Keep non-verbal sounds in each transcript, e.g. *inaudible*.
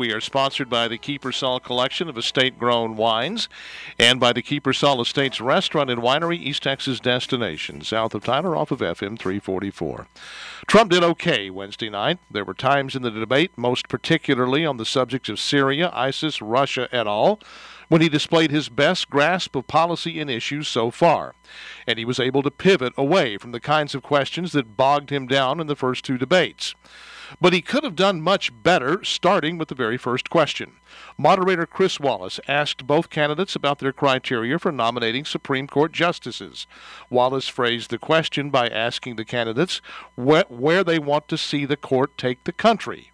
We are sponsored by the Kiepersol Collection of estate grown wines and by the Kiepersol Estates Restaurant and Winery, East Texas destination, south of Tyler off of FM 344. Trump did okay Wednesday night. There were times in the debate, most particularly on the subjects of Syria, ISIS, Russia, et al., when he displayed his best grasp of policy and issues so far. And he was able to pivot away from the kinds of questions that bogged him down in the first two debates. But he could have done much better, starting with the very first question. Moderator Chris Wallace asked both candidates about their criteria for nominating Supreme Court justices. Wallace phrased the question by asking the candidates wh- where they want to see the court take the country.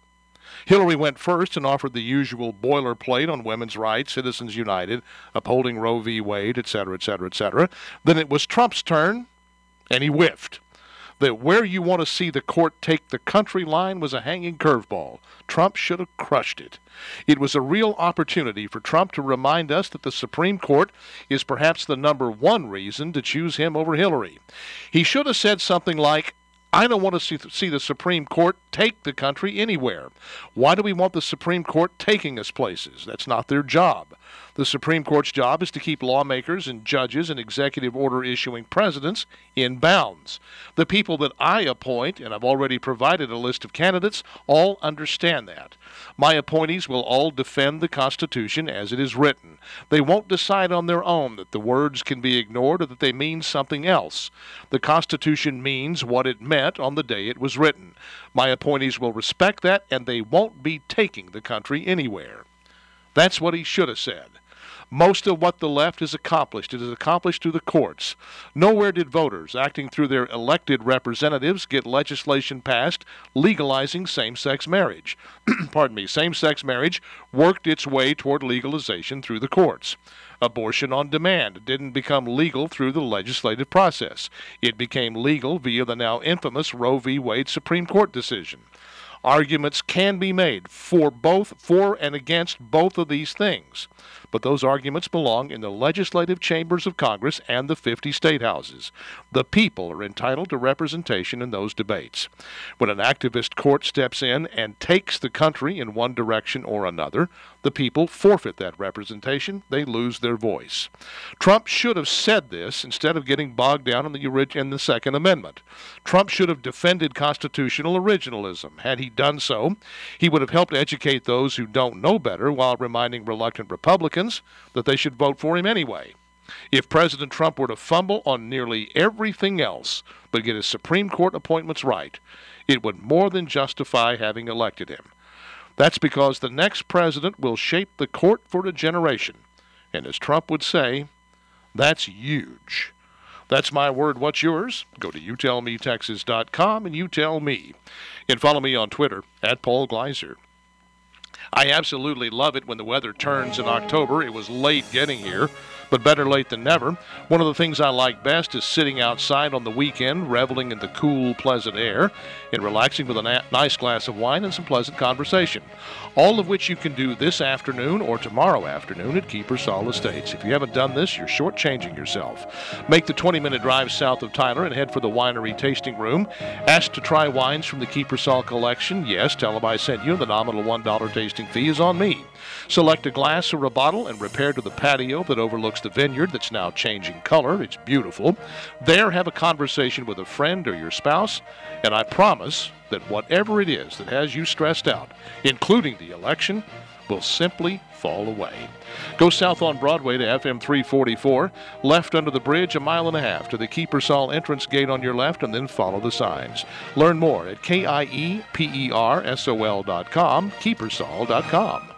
Hillary went first and offered the usual boilerplate on women's rights, Citizens United, upholding Roe v. Wade, etc., etc., etc. Then it was Trump's turn, and he whiffed that where you want to see the court take the country line was a hanging curveball. Trump should have crushed it. It was a real opportunity for Trump to remind us that the Supreme Court is perhaps the number one reason to choose him over Hillary. He should have said something like, I don't want to see, see the Supreme Court take the country anywhere. Why do we want the Supreme Court taking us places? That's not their job. The Supreme Court's job is to keep lawmakers and judges and executive order issuing presidents in bounds. The people that I appoint, and I've already provided a list of candidates, all understand that. My appointees will all defend the Constitution as it is written. They won't decide on their own that the words can be ignored or that they mean something else. The Constitution means what it meant on the day it was written. My appointees will respect that, and they won't be taking the country anywhere. That's what he should have said. Most of what the left has accomplished, it is accomplished through the courts. Nowhere did voters, acting through their elected representatives, get legislation passed legalizing same sex marriage. *clears throat* Pardon me, same sex marriage worked its way toward legalization through the courts. Abortion on demand didn't become legal through the legislative process. It became legal via the now infamous Roe v. Wade Supreme Court decision. Arguments can be made for both for and against both of these things but those arguments belong in the legislative chambers of Congress and the 50 state houses. The people are entitled to representation in those debates. When an activist court steps in and takes the country in one direction or another, the people forfeit that representation. They lose their voice. Trump should have said this instead of getting bogged down in the, in the Second Amendment. Trump should have defended constitutional originalism. Had he done so, he would have helped educate those who don't know better while reminding reluctant Republicans that they should vote for him anyway. If President Trump were to fumble on nearly everything else but get his Supreme Court appointments right, it would more than justify having elected him. That's because the next president will shape the court for a generation. And as Trump would say, that's huge. That's my word. What's yours? Go to youtellmetexas.com and you tell me. And follow me on Twitter at Paul Gleiser. I absolutely love it when the weather turns in October. It was late getting here but better late than never. One of the things I like best is sitting outside on the weekend, reveling in the cool, pleasant air, and relaxing with a na- nice glass of wine and some pleasant conversation. All of which you can do this afternoon or tomorrow afternoon at Kiepersol Estates. If you haven't done this, you're shortchanging yourself. Make the 20 minute drive south of Tyler and head for the winery tasting room. Ask to try wines from the Kiepersol collection. Yes, tell them I sent you. The nominal $1 tasting fee is on me. Select a glass or a bottle and repair to the patio that overlooks the vineyard that's now changing color. It's beautiful. There, have a conversation with a friend or your spouse, and I promise that whatever it is that has you stressed out, including the election, will simply fall away. Go south on Broadway to FM 344, left under the bridge a mile and a half to the Kiepersol entrance gate on your left, and then follow the signs. Learn more at K-I-E-P-E-R-S-O-L dot com, Kiepersol.com.